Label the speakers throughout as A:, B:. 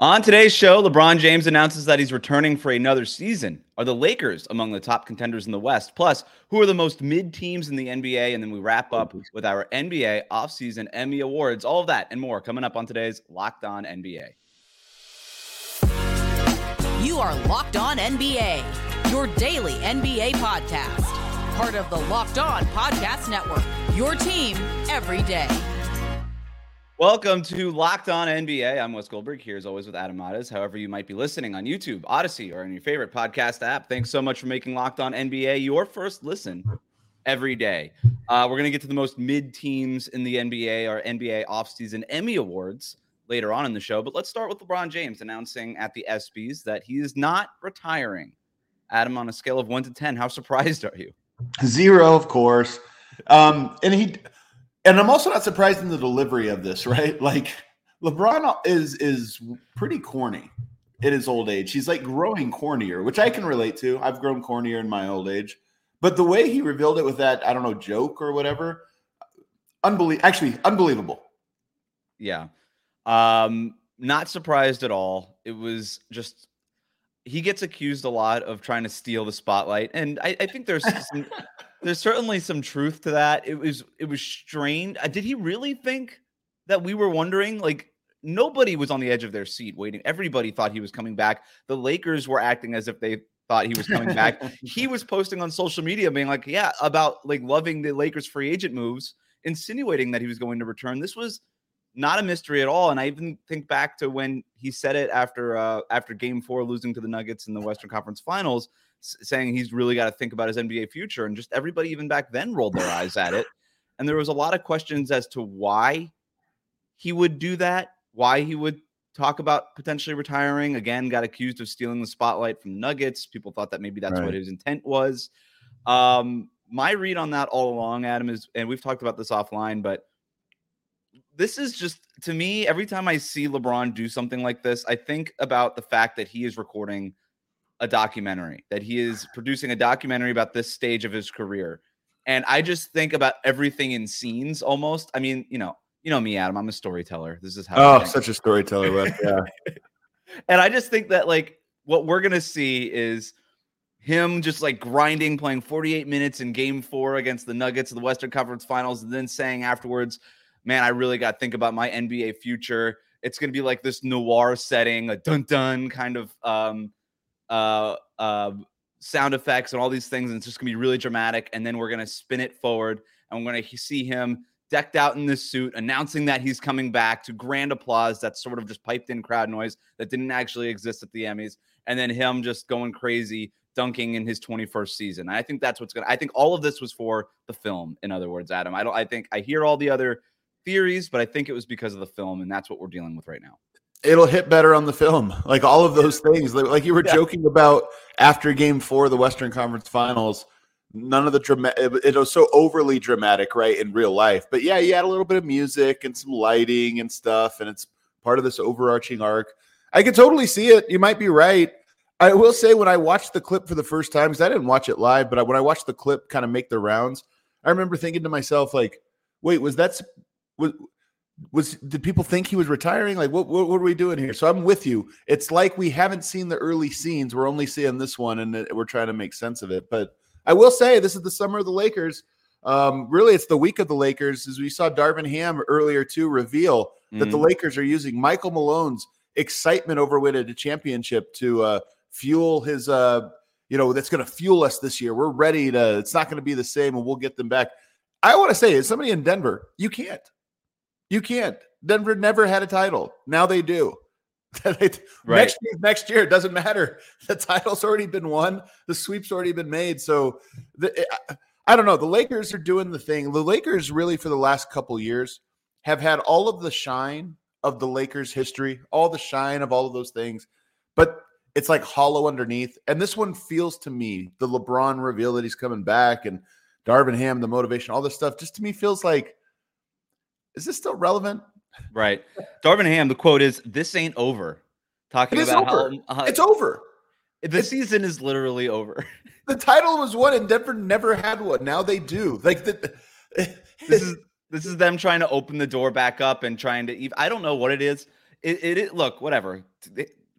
A: On today's show, LeBron James announces that he's returning for another season. Are the Lakers among the top contenders in the West? Plus, who are the most mid teams in the NBA? And then we wrap up with our NBA offseason Emmy Awards. All of that and more coming up on today's Locked On NBA.
B: You are Locked On NBA, your daily NBA podcast. Part of the Locked On Podcast Network, your team every day.
A: Welcome to Locked On NBA. I'm Wes Goldberg here as always with Adam Mares. However, you might be listening on YouTube, Odysee, or on your favorite podcast app. Thanks so much for making Locked On NBA your first listen every day. Uh, we're going to get to the most mid teams in the NBA or NBA offseason Emmy Awards later on in the show. But let's start with LeBron James announcing at the ESPYs that he is not retiring. Adam, on a scale of one to 10, how surprised are you?
C: Zero, of course. Um, and he and I'm also not surprised in the delivery of this, right? Like LeBron is is pretty corny in his old age. He's like growing cornier, which I can relate to. I've grown cornier in my old age. But the way he revealed it with that, I don't know, joke or whatever, unbelievable. Actually, unbelievable.
A: Yeah. Um, not surprised at all. It was just he gets accused a lot of trying to steal the spotlight, and I, I think there's some, there's certainly some truth to that. It was it was strained. Uh, did he really think that we were wondering? Like nobody was on the edge of their seat waiting. Everybody thought he was coming back. The Lakers were acting as if they thought he was coming back. he was posting on social media being like, "Yeah, about like loving the Lakers free agent moves, insinuating that he was going to return." This was not a mystery at all. And I even think back to when he said it after uh, after Game Four, losing to the Nuggets in the Western Conference Finals, saying he's really got to think about his NBA future. And just everybody, even back then, rolled their eyes at it. And there was a lot of questions as to why he would do that, why he would talk about potentially retiring. Again, got accused of stealing the spotlight from Nuggets. People thought that maybe that's
C: Right.
A: what his intent was. Um, my read on that all along, Adam, is, and we've talked about this offline, but this is just to me every time i see lebron do something like this i think about the fact that he is recording a documentary that he is producing a documentary about this stage of his career and i just think about everything in scenes almost i mean you know you know me adam i'm a storyteller this is how
C: Oh, such a storyteller. Wes. Yeah.
A: and i just think that like what we're gonna see is him just like grinding playing 48 minutes in game four against the nuggets of the western conference finals and then saying afterwards man, I really got to think about my NBA future. It's going to be like this noir setting, a dun dun kind of um, uh, uh, sound effects and all these things. And it's just going to be really dramatic. And then we're going to spin it forward and we're going to see him decked out in this suit, announcing that he's coming back to grand applause. That's sort of just piped in crowd noise that didn't actually exist at the Emmys. And then him just going crazy, dunking in his 21st season. I think that's what's going to, I think all of this was for the film. In other words, Adam, I don't, I think I hear all the other theories, but I think it was because of the film, and that's what we're dealing with right now.
C: It'll hit better on the film. Like all of those things. Like, like you were
A: Yeah.
C: joking about after game four of the Western Conference Finals. None of the drama it, it was so overly dramatic, right, in real life. But yeah, you had a little bit of music and some lighting and stuff, and it's part of this overarching arc. I could totally see it. You might be right. I will say when I watched the clip for the first time, because I didn't watch it live, but I, when I watched the clip kind of make the rounds, I remember thinking to myself, like, wait, was that was was did people think he was retiring? Like, what, what what are we doing here? So I'm with you. It's like we haven't seen the early scenes. We're only seeing this one, and we're trying to make sense of it. But I will say, this is the summer of the Lakers. Um, really, it's the week of the Lakers, as we saw Darvin Ham earlier to reveal that the
A: Mhm.
C: Lakers are using Michael Malone's excitement over winning a championship to uh, fuel his. Uh, you know, that's going to fuel us this year. We're ready to. It's not going to be the same, and we'll get them back. I want to say, as somebody in Denver, you can't. You can't. Denver never had a title. Now they do. Next year, next year, it doesn't matter. The title's already been won. The sweep's already been made. So the, eh, I, I don't know. The Lakers are doing the thing. The Lakers really, for the last couple years, have had all of the shine of the Lakers' history, all the shine of all of those things, but it's like hollow underneath. And this one feels to me the LeBron reveal that he's coming back and Darvin Ham, the motivation, all this stuff, just to me feels like, is this still relevant?
A: Right. Darvin Ham, the quote is, This ain't over. Talking
C: It
A: about
C: over.
A: how uh,
C: It's over.
A: the
C: it's-
A: season is literally over.
C: The title was won, and Denver never had one. Now they do. Like the,
A: this is this is them trying to open the door back up and trying to even I don't know what it is. it, it, it look whatever.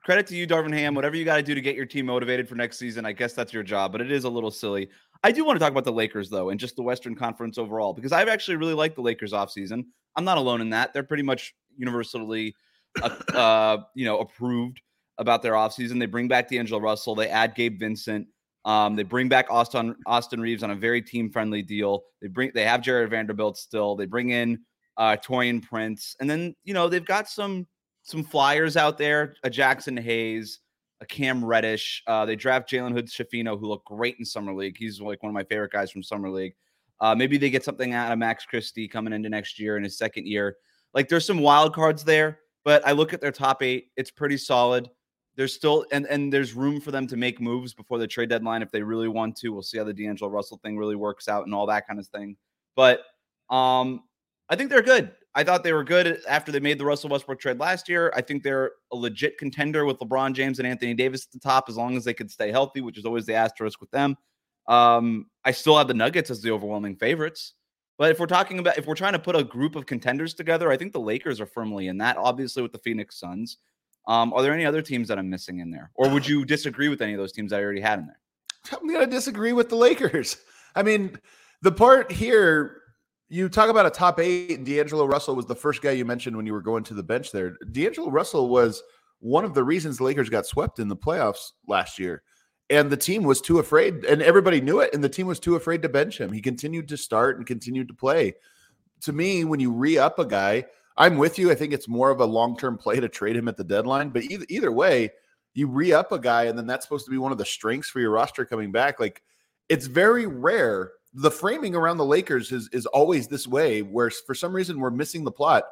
A: Credit to you, Darvin Ham. Whatever you got to do to get your team motivated for next season, I guess that's your job. But it is a little silly. I do want to talk about the Lakers though, and just the Western Conference overall, because I've actually really liked the Lakers offseason. I'm not alone in that. They're pretty much universally, uh, uh, you know, approved about their offseason. They bring back D'Angelo Russell. They add Gabe Vincent. Um, they bring back Austin Austin Reaves on a very team friendly deal. They bring they have Jarred Vanderbilt still. They bring in uh, Taurean Prince, and then you know they've got some some flyers out there. A Jaxson Hayes, a Cam Reddish. Uh, they draft Jalen Hood Schifino, who looked great in summer league. He's like one of my favorite guys from summer league. Uh, maybe they get something out of Max Christie coming into next year in his second year. Like there's some wild cards there, but I look at their top eight. It's pretty solid. There's still and and there's room for them to make moves before the trade deadline if they really want to. We'll see how the D'Angelo Russell thing really works out and all that kind of thing. But um, I think they're good. I thought they were good after they made the Russell Westbrook trade last year. I think they're a legit contender with LeBron James and Anthony Davis at the top as long as they could stay healthy, which is always the asterisk with them. Um, I still have the Nuggets as the overwhelming favorites. But if we're talking about if we're trying to put a group of contenders together, I think the Lakers are firmly in that, obviously with the Phoenix Suns. Um, are there any other teams that I'm missing in there? Or would you disagree with any of those teams I already had in there?
C: I'm going to disagree with the Lakers. I mean, the part here, you talk about a top eight, and D'Angelo Russell was the first guy you mentioned when you were going to the bench there. D'Angelo Russell was one of the reasons the Lakers got swept in the playoffs last year and the team was too afraid, and everybody knew it, and the team was too afraid to bench him. He continued to start and continued to play. To me, when you re up a guy, I'm with you. I think it's more of a long term play to trade him at the deadline. But either either way, you re up a guy, and then that's supposed to be one of the strengths for your roster coming back. Like it's very rare. The framing around the Lakers is is always this way, where for some reason we're missing the plot.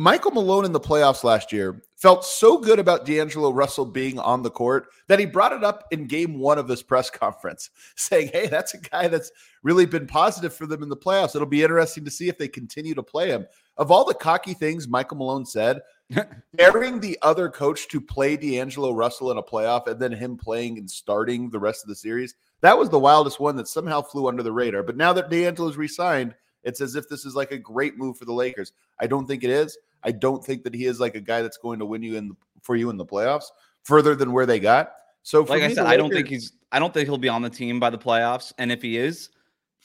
C: Michael Malone in the playoffs last year felt so good about D'Angelo Russell being on the court that he brought it up in game one of this press conference, saying, Hey, that's a guy that's really been positive for them in the playoffs. It'll be interesting to see if they continue to play him. Of all the cocky things Michael Malone said, daring the other coach to play D'Angelo Russell in a playoff and then him playing and starting the rest of the series, that was the wildest one that somehow flew under the radar. But now that D'Angelo's re signed, it's as if this is like a great move for the Lakers. I don't think it is. I don't think that he is like a guy that's going to win you in for you in the playoffs further than where they got. So,
A: like me, I said, Lakers, I don't think he's. I don't think he'll be on the team by the playoffs. And if he is,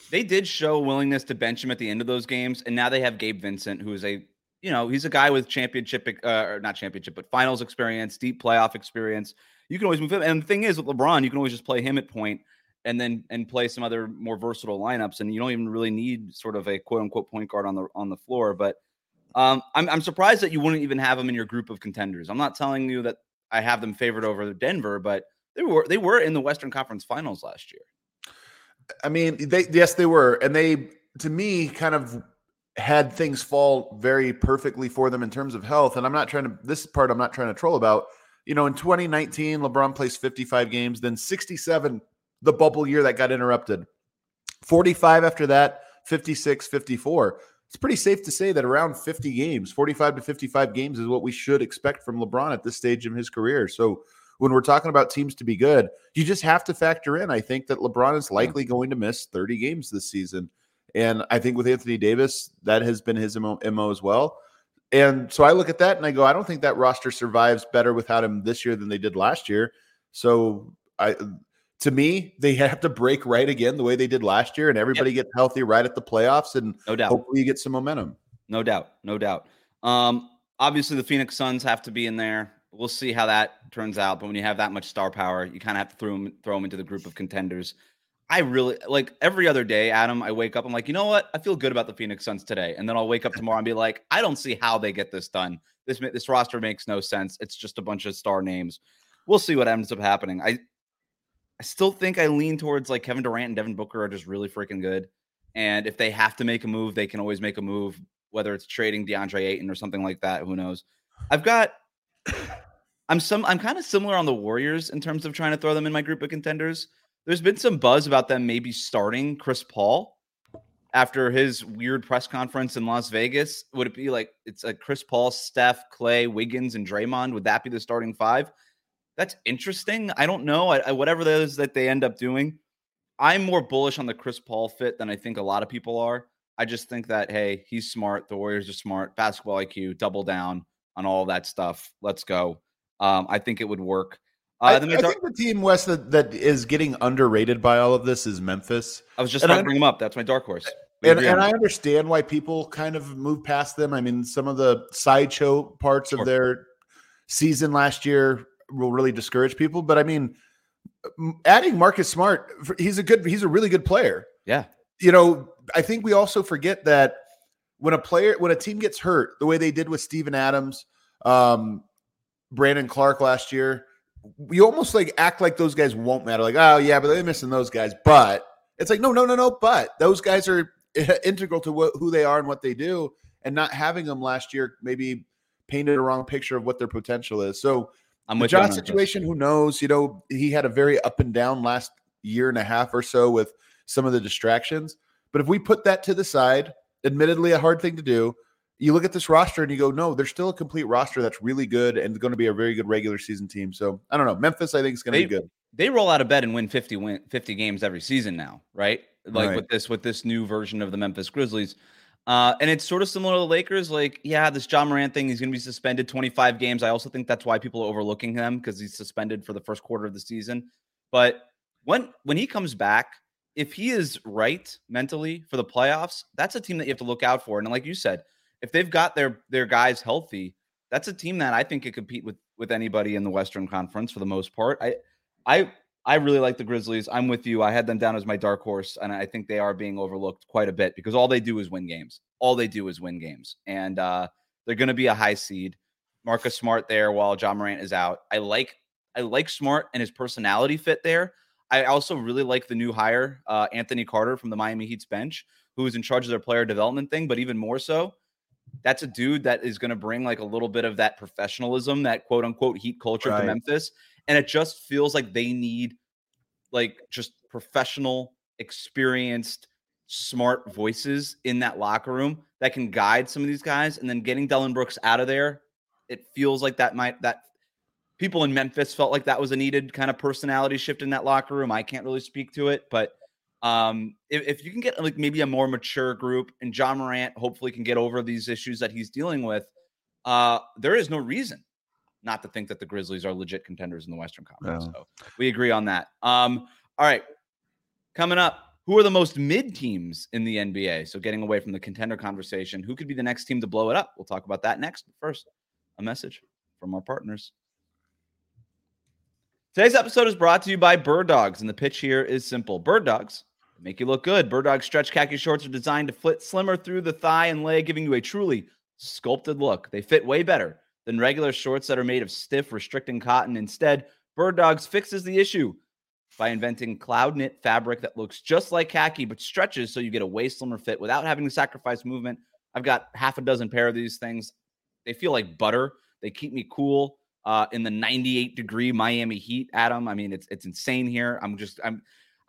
A: they did show willingness to bench him at the end of those games. And now they have Gabe Vincent, who is a, you know, he's a guy with championship, uh, or not championship, but finals experience, deep playoff experience. You can always move him. And the thing is, with LeBron, you can always just play him at point and then and play some other more versatile lineups. And you don't even really need sort of a quote unquote point guard on the on the floor. But um, I'm, I'm surprised that you wouldn't even have them in your group of contenders. I'm not telling you that I have them favored over Denver, but they were they were in the Western Conference Finals last year.
C: I mean, they yes they were, and they to me kind of had things fall very perfectly for them in terms of health. And I'm not trying to this part I'm not trying to troll about. You know, in 2019, LeBron plays 55 games, then 67 the bubble year that got interrupted. 45 after that, 56, 54 it's pretty safe to say that around 50 games, 45 to 55 games is what we should expect from LeBron at this stage of his career. So when we're talking about teams to be good, you just have to factor in. I think that LeBron is likely going to miss 30 games this season. And I think with Anthony Davis, that has been his MO, MO as well. And so I look at that and I go, I don't think that roster survives better without him this year than they did last year. So I to me, they have to break right again the way they did last year, and everybody yep. gets healthy right at the playoffs, and
A: no doubt,
C: hopefully you get some momentum.
A: No doubt, no doubt. Um, obviously, the Phoenix Suns have to be in there. We'll see how that turns out. But when you have that much star power, you kind of have to throw them, throw them into the group of contenders. I really like every other day, Adam. I wake up, I'm like, you know what? I feel good about the Phoenix Suns today, and then I'll wake up tomorrow and be like, I don't see how they get this done. This this roster makes no sense. It's just a bunch of star names. We'll see what ends up happening. I I still think I lean towards like Kevin Durant and Devin Booker are just really freaking good. And if they have to make a move, they can always make a move, whether it's trading DeAndre Ayton or something like that. Who knows? I've got I'm some I'm kind of similar on the Warriors in terms of trying to throw them in my group of contenders. There's been some buzz about them maybe starting Chris Paul after his weird press conference in Las Vegas. Would it be like it's a Chris Paul, Steph, Clay, Wiggins, and Draymond? Would that be the starting five? that's interesting. I don't know. I, I, whatever is that they end up doing, I'm more bullish on the Chris Paul fit than I think a lot of people are. I just think that hey, he's smart. The Warriors are smart. Basketball IQ, double down. on all that stuff. Let's go. Um, I think it would work. Uh,
C: I,
A: then
C: I think the team West that, that is getting underrated by all of this is Memphis.
A: I was just to bring them up. That's my dark horse. We
C: And, and I understand why people kind of move past them. I mean, some of the sideshow parts
A: Sure.
C: of their season last year will really discourage people. But I mean, adding Marcus Smart, he's a good, he's a really good player.
A: yeah,
C: You know, I think we also forget that when a player, when a team gets hurt, the way they did with Steven Adams, um, Brandon Clarke last year, we almost like act like those guys won't matter. Like, oh yeah, but they're missing those guys. But it's like, no, no, no, no. But those guys are integral to what, who they are and what they do. And not having them last year maybe painted a wrong picture of what their potential is. So
A: I'm
C: the
A: with you on
C: Josh
A: Memphis.
C: situation, who knows? You know, he had a very up and down last year and a half or so with some of the distractions. But if we put that to the side, admittedly a hard thing to do, you look at this roster and you go, no, there's still a complete roster that's really good and going to be a very good regular season team. So I don't know. Memphis, I think, is going to be good.
A: They roll out of bed and win 50 win 50 games every season now, right? Like
C: Right.
A: with this with this new version of the Memphis Grizzlies. Uh, and it's sort of similar to the Lakers. Like, yeah, this Ja Morant thing, he's going to be suspended 25 games. I also think that's why people are overlooking him because he's suspended for the first quarter of the season. But when when he comes back, if he is right mentally for the playoffs, that's a team that you have to look out for. And like you said, if they've got their their guys healthy, that's a team that I think could compete with with anybody in the Western Conference for the most part. I I I really like the Grizzlies. I'm with you. I had them down as my dark horse, and I think they are being overlooked quite a bit because all they do is win games. All they do is win games, and uh, they're going to be a high seed. Marcus Smart there while Ja Morant is out. I like I like Smart and his personality fit there. I also really like the new hire, uh, Anthony Carter from the Miami Heat's bench, who is in charge of their player development thing. But even more so, that's a dude that is going to bring like a little bit of that professionalism, that quote unquote Heat culture
C: Right.
A: to Memphis, and it just feels like they need like just professional, experienced, smart voices in that locker room that can guide some of these guys. And then getting Dillon Brooks out of there, it feels like that might that people in Memphis felt like that was a needed kind of personality shift in that locker room. I can't really speak to it, but um, if, if you can get like maybe a more mature group and Ja Morant hopefully can get over these issues that he's dealing with, uh, there is no reason not to think that the Grizzlies are legit contenders in the Western Conference. So we agree on that. Um, all right, coming up, who are the most mid teams in the NBA? So getting away from the contender conversation, who could be the next team to blow it up? We'll talk about that next. But first, a message from our partners. Today's episode is brought to you by Bird Dogs, and the pitch here is simple. Bird Dogs make you look good. Bird Dogs stretch khaki shorts are designed to fit slimmer through the thigh and leg, giving you a truly sculpted look. They fit way better than regular shorts that are made of stiff, restricting cotton. Instead, Bird Dogs fixes the issue by inventing cloud knit fabric that looks just like khaki but stretches so you get a way slimmer fit without having to sacrifice movement. I've got half a dozen pair of these things. They feel like butter. They keep me cool uh, in the 98 degree Miami heat. Adam, I mean, it's it's insane here. I'm just I'm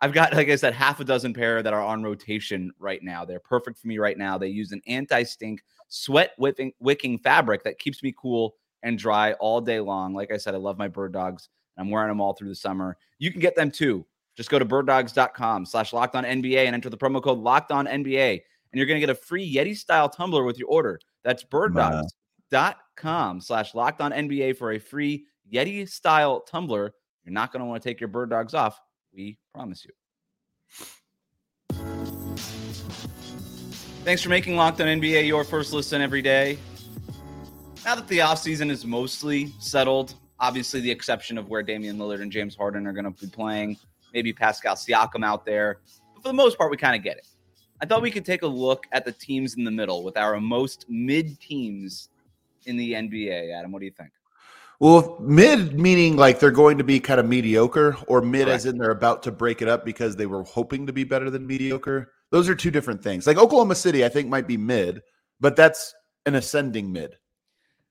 A: I've got like I said, half a dozen pair that are on rotation right now. They're perfect for me right now. They use an anti-stink sweat whipping, wicking fabric that keeps me cool and dry all day long. Like I said, I love my bird dogs. and I'm wearing them all through the summer. You can get them too. Just go to birddogs.com slash locked on NBA and enter the promo code locked on NBA. And you're going to get a free Yeti style tumbler with your order. That's birddogs.com slash locked on NBA for a free Yeti style tumbler. You're not going to want to take your bird dogs off. We promise you. Thanks for making Locked on NBA your first listen every day. Now that the offseason is mostly settled, obviously the exception of where Damian Lillard and James Harden are going to be playing, maybe Pascal Siakam out there. But for the most part, we kind of get it. I thought we could take a look at the teams in the middle with our most mid teams in the NBA. Adam, what do you think?
C: Well, mid meaning like they're going to be kind of mediocre, or mid as in they're about to break it up because they were hoping to be better than mediocre. Those are two different things. Like Oklahoma City, I think might be mid, but that's an ascending mid.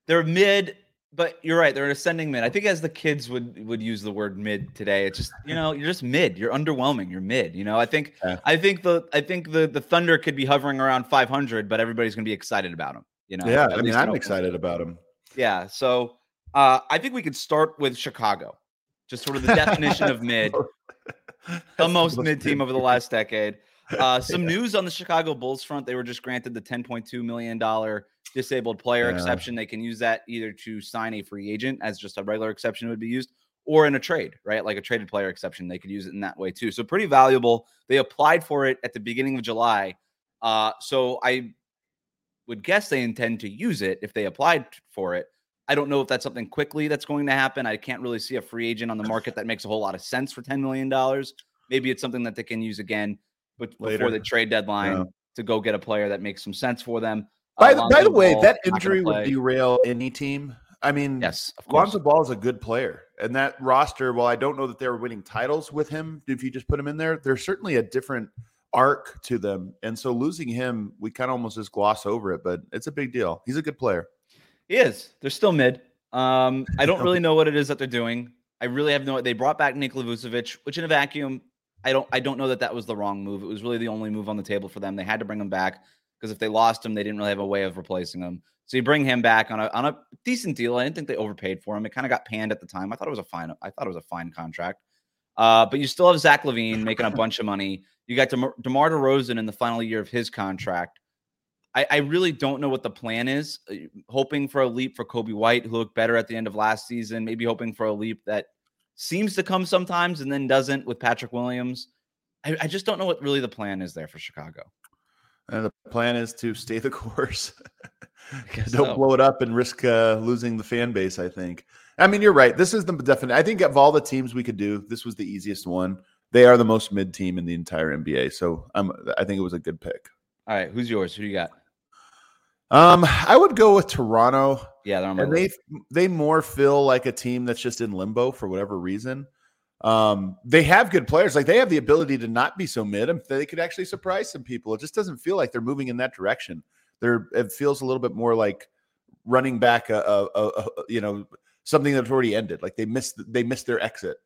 A: They're mid, but you're right. They're an ascending mid. I think as the kids would would use the word mid today, it's just you know you're just mid. You're underwhelming. You're mid. You know, I think
C: Yeah.
A: I think the I think the the Thunder could be hovering around 500, but everybody's gonna be excited about them. You know,
C: yeah, I mean, I'm excited about them.
A: Yeah, so uh, I think we could start with Chicago, just sort of the definition of mid, the most mid team over the last decade. Uh, some news on the Chicago Bulls front. They were just granted the $10.2 million disabled player
C: Yeah.
A: exception. They can use that either to sign a free agent, as just a regular exception would be used, or in a trade, right? Like a traded player exception. They could use it in that way too. So pretty valuable. They applied for it at the beginning of July. Uh, so I would guess they intend to use it if they applied for it. I don't know if that's something quickly that's going to happen. I can't really see a free agent on the market that makes a whole lot of sense for $10 million. Maybe it's something that they can use again but
C: Later.
A: before the trade deadline
C: Yeah.
A: to go get a player that makes some sense for them.
C: By,
A: Uh,
C: the- by the way,
A: Ball,
C: that injury would derail any team. I mean,
A: Yes, of course.
C: Lonzo Ball is a good player, and that roster. While I don't know that they were winning titles with him, if you just put him in there, there's certainly a different arc to them. And so losing him, we kind of almost just gloss over it, but it's a big deal. He's a good player.
A: He is. They're still mid. Um, I don't really know what it is that they're doing. I really have no. They brought back Nikola Vucevic, which in a vacuum, I don't. I don't know that that was the wrong move. It was really the only move on the table for them. They had to bring him back because if they lost him, they didn't really have a way of replacing him. So you bring him back on a on a decent deal. I didn't think they overpaid for him. It kind of got panned at the time. I thought it was a fine. I thought it was a fine contract. Uh, but you still have Zach LaVine making a bunch of money. You got DeMar, DeMar DeRozan in the final year of his contract. I, I really don't know what the plan is. Uh, Hoping for a leap for Coby White, who looked better at the end of last season. Maybe hoping for a leap that seems to come sometimes and then doesn't with Patrick Williams. I, I just don't know what really the plan is there for Chicago.
C: And the plan is to stay the course. Don't
A: so.
C: blow it up and risk uh, losing the fan base. I think. I mean, you're right. This is the definite. I think of all the teams we could do, this was the easiest one. They are the most mid team in the entire NBA, so I'm. I think it was a good pick.
A: All right, who's yours? Who do you got?
C: Um, I would go with Toronto.
A: Yeah, they're on
C: and they they more feel like a team that's just in limbo for whatever reason. Um, they have good players, like they have the ability to not be so mid, and they could actually surprise some people. It just doesn't feel like they're moving in that direction. They're it feels a little bit more like running back a, a, a, a you know something that's already ended. Like they missed they missed their exit.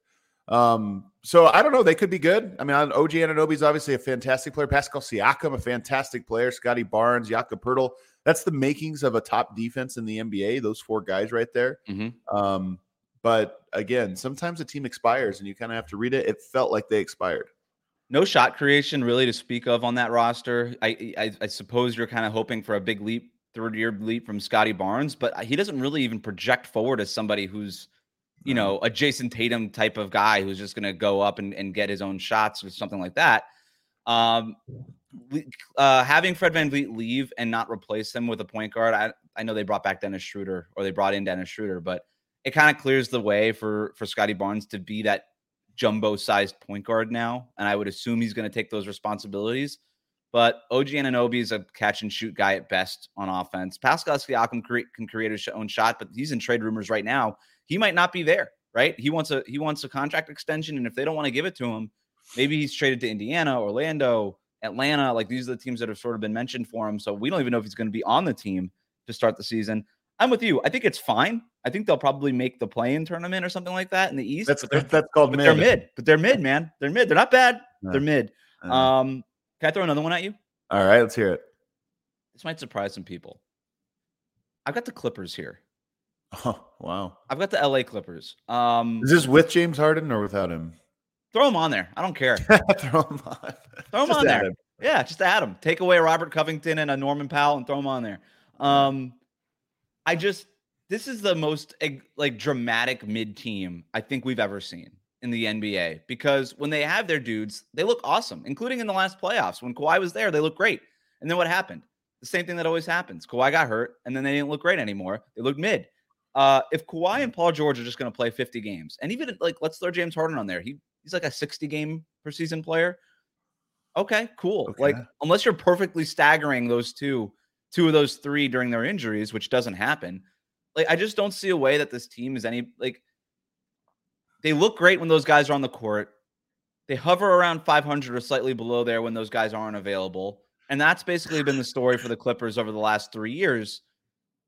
C: Um, so I don't know. They could be good. I mean, OG Anunoby is obviously a fantastic player. Pascal Siakam, a fantastic player. Scottie Barnes, Jakob Poeltl. That's the makings of a top defense in the NBA. Those four guys right there.
A: Mhm.
C: Um, but again, sometimes a team expires and you kind of have to read it. It felt like they expired.
A: No shot creation really to speak of on that roster. I I, I suppose you're kind of hoping for a big leap, third year leap from Scottie Barnes, but he doesn't really even project forward as somebody who's, you know, a Jayson Tatum type of guy who's just going to go up and, and get his own shots or something like that. Um, uh, having Fred VanVleet leave and not replace him with a point guard, I, I know they brought back Dennis Schroeder or they brought in Dennis Schroeder, but it kind of clears the way for for Scottie Barnes to be that jumbo sized point guard now. And I would assume he's going to take those responsibilities. But OG Anunoby is a catch and shoot guy at best on offense. Pascal Siakam can create his own shot, but he's in trade rumors right now. He might not be there, right? He wants a he wants a contract extension, and if they don't want to give it to him, maybe he's traded to Indiana, Orlando, Atlanta. Like these are the teams that have sort of been mentioned for him. So we don't even know if he's going to be on the team to start the season. I'm with you. I think it's fine. I think they'll probably make the play-in tournament or something like that in the East.
C: That's that's called
A: but
C: mid.
A: they're mid. But they're mid, man. They're mid. They're not bad.
C: No.
A: They're mid.
C: Uh,
A: Um, can I throw another one at you?
C: all right, let's hear it.
A: This might surprise some people. I've got the Clippers here.
C: Oh, wow.
A: I've got the LA Clippers. Um,
C: Is this with James Harden or without him?
A: Throw them on there. I don't care.
C: Throw him on.
A: Throw
C: Just
A: on there.
C: him.
A: Yeah, just add them. Take away Robert Covington and a Norman Powell and throw them on there. Um, I just this is the most like dramatic mid team I think we've ever seen in the NBA because when they have their dudes, they look awesome, including in the last playoffs when Kawhi was there, they look great. And then what happened? The same thing that always happens. Kawhi got hurt, and then they didn't look great anymore. They looked mid. Uh, if Kawhi and Paul George are just going to play 50 games, and even like let's throw James Harden on there, he he's like a 60 game per season player. Okay, cool. Like unless you're perfectly staggering those two, two of those three during their injuries, which doesn't happen. Like I just don't see a way that this team is any like they look great when those guys are on the court. They hover around 500 or slightly below there when those guys aren't available. And that's basically been the story for the Clippers over the last 3 years.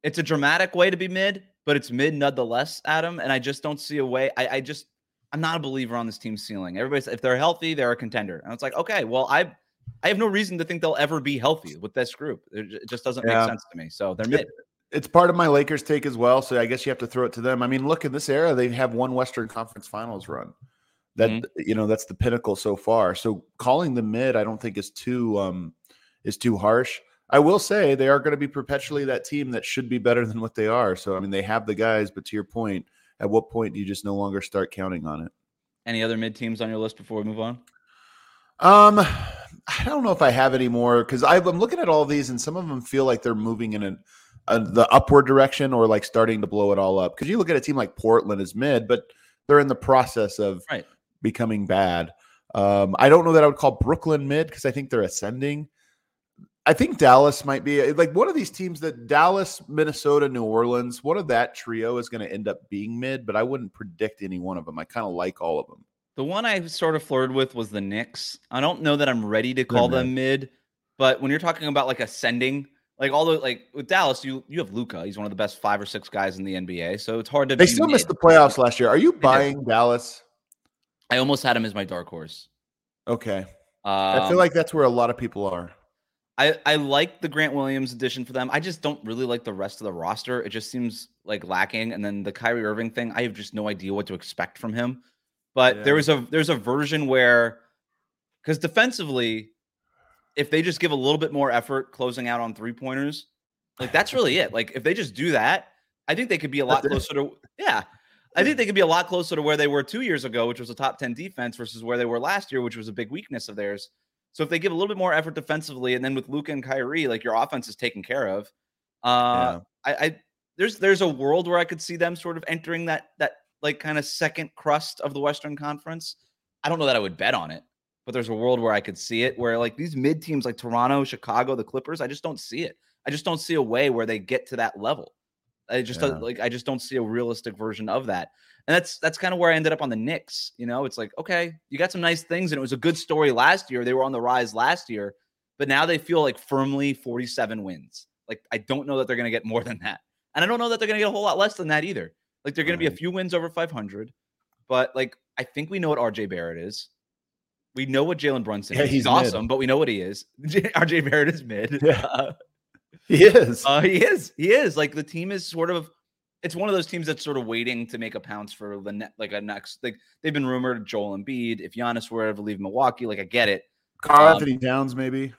A: It's a dramatic way to be mid, but it's mid nonetheless, Adam, and I just don't see a way I, I just I'm not a believer on this team's ceiling. Everybody's if they're healthy, they're a contender. And it's like, okay, well, I I have no reason to think they'll ever be healthy with this group. It just doesn't
C: Yeah.
A: make sense to me. So they're mid.
C: It's part of my Lakers take as well. So I guess you have to throw it to them. I mean, look in this era, they have one Western Conference Finals run. That
A: Mhm.
C: you know that's the pinnacle so far. So calling them mid, I don't think is too um is too harsh. I will say they are going to be perpetually that team that should be better than what they are. So I mean they have the guys, but to your point, at what point do you just no longer start counting on it?
A: Any other mid teams on your list before we move on?
C: Um, I don't know if I have any more because I'm looking at all these and some of them feel like they're moving in an, uh, the upward direction or like starting to blow it all up. Because you look at a team like Portland as mid, but they're in the process of
A: Right.
C: becoming bad. Um, I don't know that I would call Brooklyn mid because I think they're ascending. I think Dallas might be like one of these teams that Dallas, Minnesota, New Orleans, one of that trio is going to end up being mid, but I wouldn't predict any one of them. I kind of like all of them.
A: The one I sort of flirted with was the Knicks. I don't know that I'm ready to call
C: They're
A: them mid, but when you're talking about like ascending, like all the like with Dallas, you you have Luka. He's one of the best five or six guys in the NBA. So it's hard to.
C: They
A: be
C: still missed the playoffs last year. Are you
A: did.
C: buying Dallas?
A: I almost had him as my dark horse.
C: Okay.
A: Um,
C: I feel like that's where a lot of people are.
A: I, I like the Grant Williams addition for them. I just don't really like the rest of the roster. It just seems like lacking. And then the Kyrie Irving thing, I have just no idea what to expect from him. But
C: Yeah.
A: there was a there's a version where because defensively, if they just give a little bit more effort closing out on three pointers, like that's really it. Like if they just do that, I think they could be a lot closer to yeah. I think they could be a lot closer to where they were two years ago, which was a top 10 defense, versus where they were last year, which was a big weakness of theirs. So if they give a little bit more effort defensively, and then with Luka and Kyrie, like your offense is taken care of. Uh, I, I there's there's a world where I could see them sort of entering that that like kind of second crust of the Western Conference. I don't know that I would bet on it, but there's a world where I could see it where like these mid teams like Toronto, Chicago, the Clippers, I just don't see it. I just don't see a way where they get to that level. I just don't-
C: Yeah.
A: like I just don't see a realistic version of that. And that's that's kind of where I ended up on the Knicks. You know, it's like, okay, you got some nice things, and it was a good story last year. They were on the rise last year, but now they feel like firmly 47 wins. Like, I don't know that they're gonna get more than that. And I don't know that they're gonna get a whole lot less than that either. Like they're gonna be a few wins over 500, but like I think we know what RJ Barrett is. We know what Jalen Brunson
C: Yeah,
A: is. He's,
C: he's mid.
A: awesome, but we know what he is. RJ Barrett is mid.
C: Yeah.
A: Uh,
C: He is.
A: uh, he is. He is. Like the team is sort of. It's one of those teams that's sort of waiting to make a pounce for the net, like a next. Like they've been rumored Joel Embiid. If Giannis were ever leave Milwaukee, like I get it.
C: Carl
A: um,
C: Anthony Towns, maybe.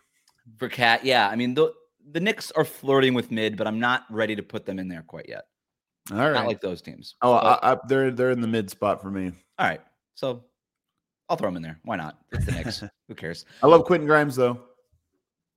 A: For Cat, yeah. I mean the the Knicks are flirting with mid, but I'm not ready to put them in there quite yet.
C: All right.
A: Not like those teams.
C: oh, I, I, they're they're in the mid spot for me.
A: all right. So I'll throw them in there. Why not? It's the Knicks. Who cares?
C: I love Quentin Grimes though.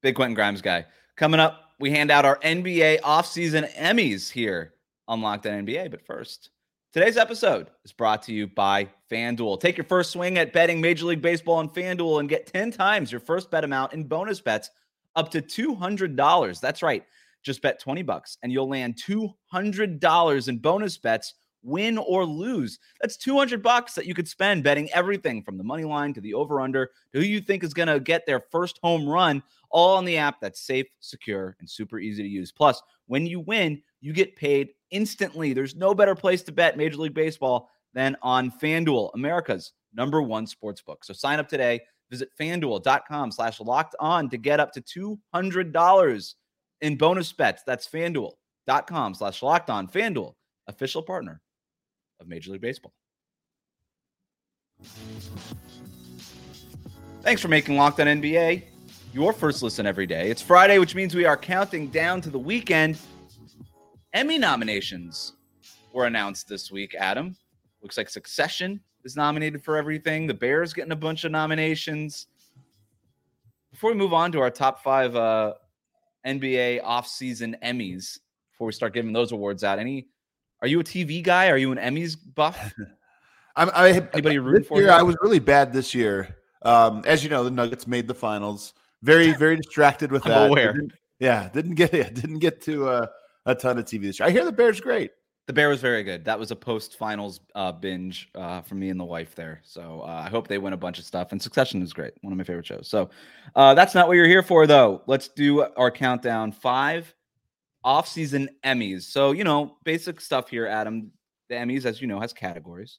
A: Big Quentin Grimes guy. Coming up, we hand out our NBA offseason Emmys here on Locked On NBA. But first, today's episode is brought to you by FanDuel. Take your first swing at betting Major League Baseball on FanDuel and get 10 times your first bet amount in bonus bets up to $200. That's right. Just bet 20 bucks and you'll land $200 in bonus bets, win or lose. That's 200 bucks that you could spend betting everything from the money line to the over under to who you think is going to get their first home run all on the app that's safe, secure, and super easy to use. Plus, when you win, you get paid instantly. There's no better place to bet Major League Baseball than on FanDuel, America's number one sports book. So sign up today. Visit fanduel.com slash locked on to get up to $200 in bonus bets. That's fanduel.com slash locked on. FanDuel, official partner of Major League Baseball. Thanks for making Locked On NBA your first listen every day. It's Friday, which means we are counting down to the weekend. Emmy nominations were announced this week, Adam. Looks like Succession is nominated for everything. The Bears getting a bunch of nominations. Before we move on to our top five uh, NBA offseason Emmys, before we start giving those awards out, any are you a TV guy? Are you an Emmys buff?
C: I'm, I
A: Anybody rooting for
C: year,
A: you?
C: I was really bad this year. Um, as you know, the Nuggets made the finals. Very, very distracted with
A: I'm
C: that.
A: aware.
C: Didn't- yeah, didn't get it. Didn't get to uh, a ton of TV this year. I hear the Bears great.
A: The Bear was very good. That was a post finals uh, binge uh, for me and the wife there. So uh, I hope they win a bunch of stuff. And Succession is great, one of my favorite shows. So uh, that's not what you're here for, though. Let's do our countdown five off-season Emmys. So you know, basic stuff here, Adam. The Emmys, as you know, has categories: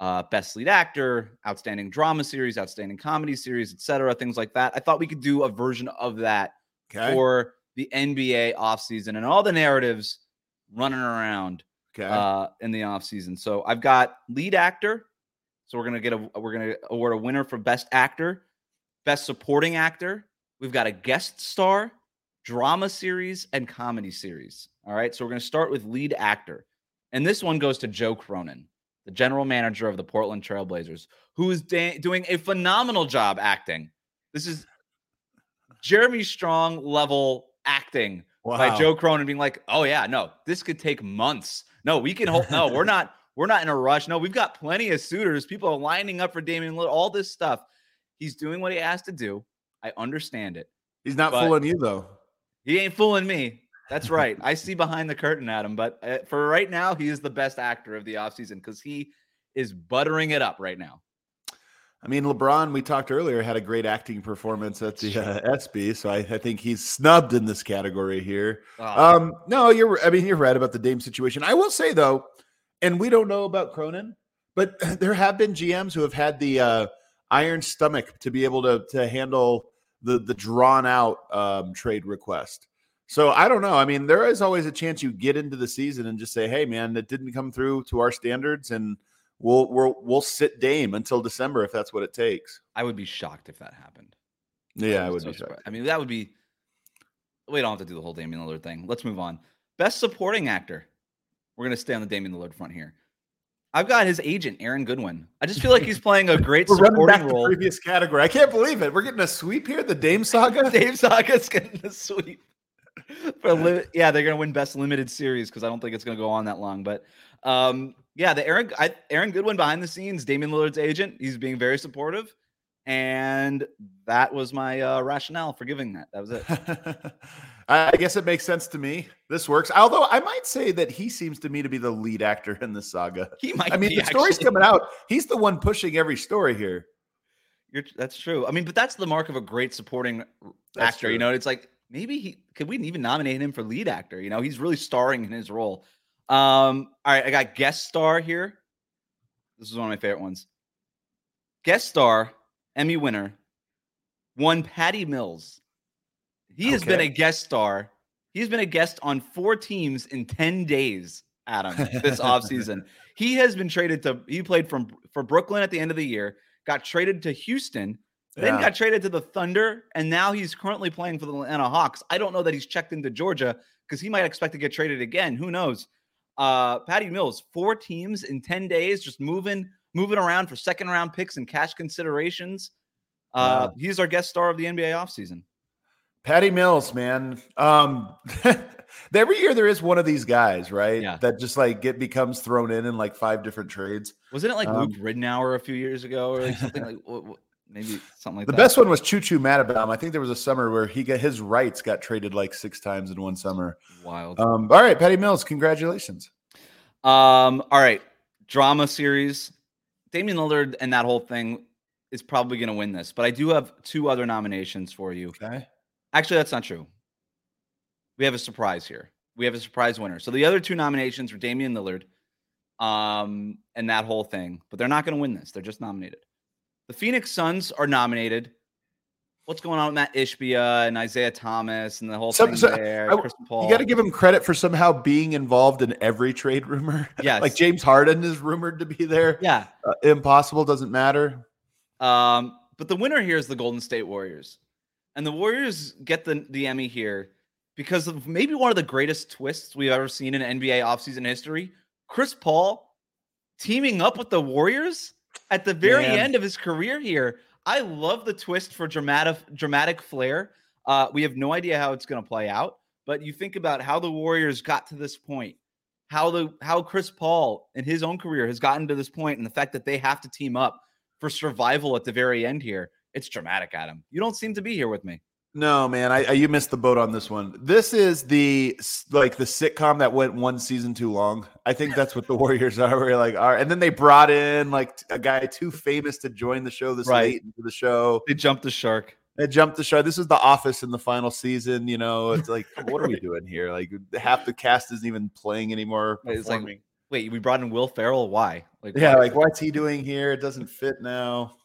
A: uh, best lead actor, outstanding drama series, outstanding comedy series, etc. Things like that. I thought we could do a version of that
C: Okay.
A: for the NBA offseason and all the narratives running around
C: okay.
A: uh, in the offseason. So I've got lead actor. So we're gonna get a we're gonna award a winner for best actor, best supporting actor. We've got a guest star, drama series, and comedy series. All right. So we're gonna start with lead actor, and this one goes to Joe Cronin, the general manager of the Portland Trailblazers, who is da- doing a phenomenal job acting. This is Jeremy Strong level acting
C: Wow.
A: by Joe Cronin being like, "Oh yeah, no, this could take months. No, we can hold. No, we're not. We're not in a rush. No, we've got plenty of suitors. People are lining up for Damian Lillard. All this stuff. He's doing what he has to do. I understand it.
C: He's not fooling you though.
A: He ain't fooling me. That's right. I see behind the curtain, Adam. But uh, for right now, he is the best actor of the offseason because he is buttering it up right now.
C: I mean, LeBron, we talked earlier, had a great acting performance at the uh, SB, so I, I think he's snubbed in this category here.
A: Oh,
C: Um, no, you're. I mean, you're right about the Dame situation. I will say though, and we don't know about Cronin, but there have been GMs who have had the uh, iron stomach to be able to to handle the the drawn out um, trade request. So I don't know. I mean, there is always a chance you get into the season and just say, "Hey, man, that didn't come through to our standards," and we'll we'll we'll sit Dame until December if that's what it takes.
A: I would be shocked if that happened.
C: Yeah, I would
A: so
C: be.
A: surprised.
C: shocked.
A: I mean, that would be. We don't have to do the whole Damian Lillard thing. Let's move on. Best supporting actor. We're gonna stay on the Damian Lillard front here. I've got his agent, Aaron Goodwin. I just feel like he's playing a great
C: We're running back
A: supporting role.
C: previous category. I can't believe it. We're getting a sweep here. The Dame saga.
A: Dave Saga's getting a sweep. Li- yeah, they're gonna win best limited series because I don't think it's gonna go on that long. But um, yeah, the Aaron I, Aaron Goodwin behind the scenes, Damian Lillard's agent. He's being very supportive, and that was my uh, rationale for giving that. That was it.
C: I guess it makes sense to me. This works. Although I might say that he seems to me to be the lead actor in the saga.
A: He might.
C: I mean, the story's
A: actually.
C: coming out. He's the one pushing every story here.
A: You're, that's true. I mean, but that's the mark of a great supporting
C: That's
A: actor. You know, it's like maybe he could we even nominate him for lead actor. You know, he's really starring in his role. Um, all right, I got guest star here. This is one of my favorite ones. Guest star, Emmy winner, one Patty Mills. He has been a guest star. He's been a guest on four teams in 10 days, Adam, this offseason. He has been traded to he played from for Brooklyn at the end of the year, got traded to Houston, then
C: Yeah.
A: got traded to the Thunder, and now he's currently playing for the Atlanta Hawks. I don't know that he's checked into Georgia because he might expect to get traded again. Who knows? Uh, Patty Mills, four teams in 10 days, just moving, moving around for second round picks and cash considerations. Uh,
C: Wow.
A: he's our guest star of the NBA offseason.
C: Patty Mills, man. Um, every year there is one of these guys, right?
A: Yeah.
C: That just like get becomes thrown in in like five different trades.
A: Wasn't it like
C: Um,
A: Luke Ridnour a few years ago or like something like what, what- maybe something like
C: The
A: that?
C: best one was Choo Choo Matabaum. I think there was a summer where he got his rights got traded like six times in one summer.
A: wild.
C: Um, all right, Patty Mills, congratulations.
A: Um, all right, drama series. Damian Lillard and that whole thing is probably going to win this, but I do have two other nominations for you.
C: Okay.
A: Actually, that's not true. We have a surprise here. We have a surprise winner. So the other two nominations were Damian Lillard, um, and that whole thing, but they're not going to win this. They're just nominated. The Phoenix Suns are nominated. What's going on with Mat Ishbia and Isiah Thomas and the whole thing
C: so,
A: there?
C: I-
A: Chris Paul.
C: You got to give him credit for somehow being involved in every trade rumor.
A: Yes.
C: like James Harden is rumored to be there.
A: yeah.
C: Uh, impossible doesn't matter.
A: Um, but the winner here is the Golden State Warriors. And the Warriors get the, the Emmy here because of maybe one of the greatest twists we've ever seen in NBA offseason history. Chris Paul teaming up with the Warriors at the very
C: Man.
A: end of his career here. I love the twist for dramatic dramatic flair. Uh, we have no idea how it's going to play out, but you think about how the Warriors got to this point, how the how Chris Paul in his own career has gotten to this point, and the fact that they have to team up for survival at the very end here. It's dramatic, Adam. You don't seem to be here with me.
C: No, man, I, I you missed the boat on this one. This is the like the sitcom that went one season too long. I think that's what the Warriors are. Where you're like, all right, and then they brought in like a guy too famous to join the show this
A: Right.
C: late into the show.
A: They jumped the shark.
C: They jumped the shark. This is The Office in the final season. You know, it's like, what are we doing here? Like half the cast isn't even playing anymore.
A: It's like. Wait, we brought in Will Ferrell. Why? Like,
C: yeah,
A: why?
C: like what's he doing here? It doesn't fit now.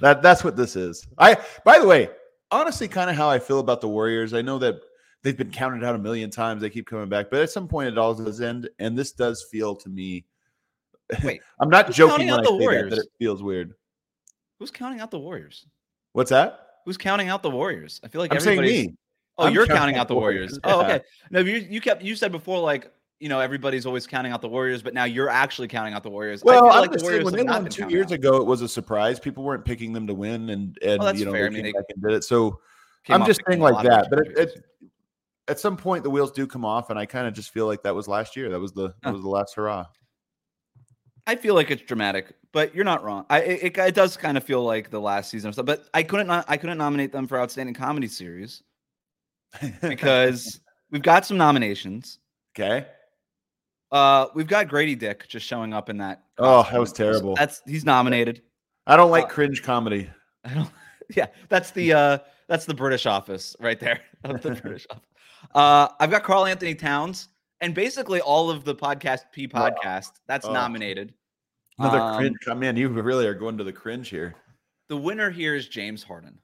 C: That that's what this is. I by the way, honestly, kind of how I feel about the Warriors. I know that they've been counted out a million times. They keep coming back, but at some point it all does end. And this does feel to me
A: Wait,
C: I'm not joking
A: counting
C: when
A: out
C: I
A: the
C: say that,
A: Warriors?
C: that it feels weird.
A: who's counting out the Warriors?
C: What's that?
A: Who's counting out the Warriors? I feel like
C: I'm saying me.
A: Oh,
C: I'm
A: you're
C: counting
A: counting
C: out
A: the Warriors.
C: Warriors,
A: Oh, okay. No, you you kept you said before like you know everybody's always counting out the Warriors, but now you're actually counting out the Warriors.
C: Well, I'm
A: like the Warriors
C: when they won two years
A: out.
C: ago, it was a surprise. People weren't picking them to win, and and
A: that's
C: you know
A: fair. I mean,
C: came
A: they
C: back and did it. So I'm just saying like that. But it, it, at some point, the wheels do come off, and I kind of just feel like that was last year. That was the that was the last hurrah.
A: I feel like it's dramatic, but you're not wrong. I it, it, it does kind of feel like the last season of stuff, but I couldn't not, I couldn't nominate them for outstanding comedy series because we've got some nominations.
C: okay.
A: Uh, we've got Gradey Dick just showing up in that.
C: Oh, that was terrible.
A: That's he's nominated.
C: I don't like
A: Uh,
C: cringe comedy.
A: I don't. Yeah, that's the uh that's the British office right there. The British office. Uh, I've got Karl-Anthony Towns and basically all of the podcast P podcast that's
C: Oh.
A: nominated.
C: Another
A: um,
C: cringe. Come in. You really are going to the cringe here.
A: The winner here is James Harden.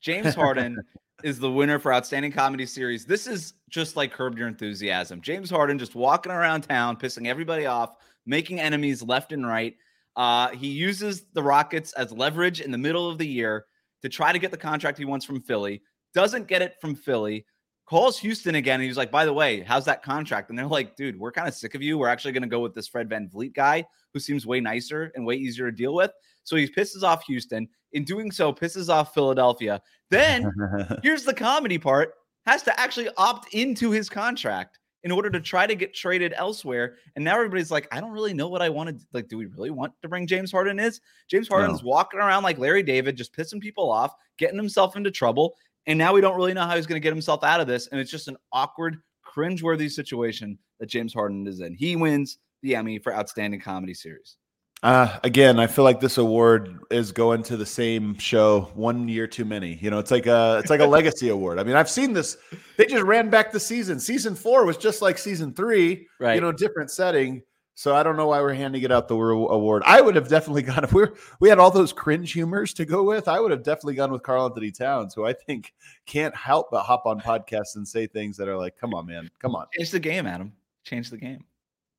A: James Harden is the winner for Outstanding Comedy Series. This is just like Curb Your Enthusiasm. James Harden just walking around town, pissing everybody off, making enemies left and right. Uh, he uses the Rockets as leverage in the middle of the year to try to get the contract he wants from Philly. Doesn't get it from Philly. Calls Houston again. And he's like, by the way, how's that contract? And they're like, dude, we're kind of sick of you. We're actually going to go with this Fred VanVleet guy who seems way nicer and way easier to deal with. So he pisses off Houston. In doing so, pisses off Philadelphia. Then here's the comedy part has to actually opt into his contract in order to try to get traded elsewhere. And now everybody's like, I don't really know what I want to like. Do we really want to bring James Harden is? James Harden's walking around like Larry David, just pissing people off, getting himself into trouble. And now we don't really know how he's going to get himself out of this. And it's just an awkward, cringeworthy situation that James Harden is in. He wins the Emmy for Outstanding Comedy Series.
C: Uh, again, I feel like this award is going to the same show one year too many. You know, it's like a it's like a legacy award. I mean, I've seen this. They just ran back the season. Season four was just like season three.
A: Right.
C: You know, different setting. So I don't know why we're handing it out the award. I would have definitely gone if we are we had all those cringe humors to go with. I would have definitely gone with Karl-Anthony Towns, who I think can't help but hop on podcasts and say things that are like, "Come on, man, come on,
A: Change the game, Adam. Change the game.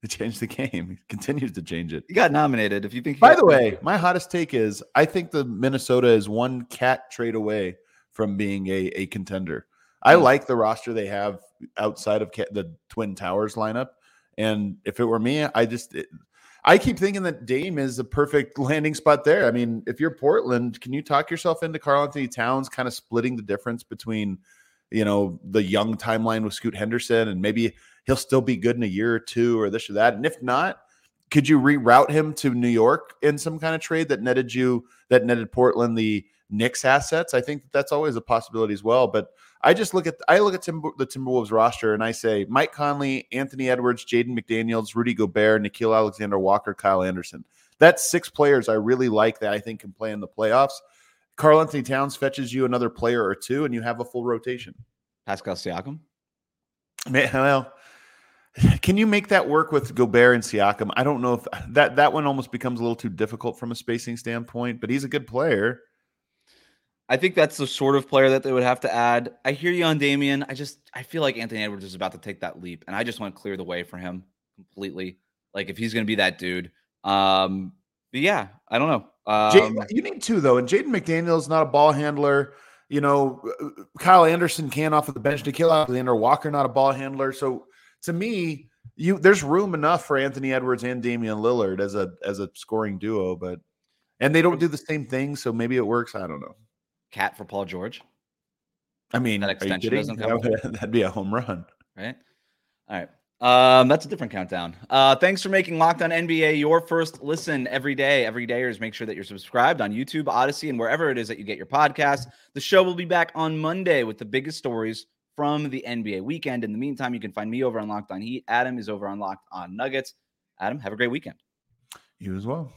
C: Change the game." He continues to change it.
A: You got nominated. If you think,
C: By the way, my hottest take is I think the Minnesota is one KAT trade away from being a, a contender. I like the roster they have outside of the Twin Towers lineup. And if it were me, I just it- I keep thinking that Dame is the perfect landing spot there. I mean, if you're Portland, can you talk yourself into Karl-Anthony Towns kind of splitting the difference between, you know, the young timeline with Scoot Henderson and maybe he'll still be good in a year or two or this or that? And if not, could you reroute him to New York in some kind of trade that netted you that netted Portland the Knicks assets? I think that's always a possibility as well. But I just look at I look at Timber, the Timberwolves roster and I say Mike Conley, Anthony Edwards, Jaden McDaniels, Rudy Gobert, Nickeil Alexander-Walker, Kyle Anderson. That's six players I really like that I think can play in the playoffs. Karl-Anthony Towns fetches you another player or two, and you have a full rotation.
A: Pascal Siakam.
C: Man, Well, can you make that work with Gobert and Siakam? I don't know if that that one almost becomes a little too difficult from a spacing standpoint, but he's a good player.
A: I think that's the sort of player that they would have to add. I hear you on Damian. I just I feel like Anthony Edwards is about to take that leap, and I just want to clear the way for him completely. Like if he's going to be that dude. Um, but yeah, I don't know. Um,
C: you need two though, and Jaden McDaniel's not a ball handler. You know, uh, Kyle Anderson can off of the bench Nickeil Alexander-Walker, not a ball handler. So to me, you there's room enough for Anthony Edwards and Damian Lillard as a as a scoring duo, but and they don't do the same thing, so maybe it works. I don't know.
A: KAT for Paul George,
C: I mean,
A: that extension doesn't come.
C: That'd that'd be a home run.
A: right? All right. Um, that's a different countdown. Uh, thanks for making Locked On NBA your first listen every day. Every dayers, make sure that you're subscribed on YouTube, Odysee, and wherever it is that you get your podcast. The show will be back on Monday with the biggest stories from the NBA weekend. In the meantime, you can find me over on Locked On Heat. Adam is over on Locked On Nuggets. Adam, have a great weekend.
C: You as well.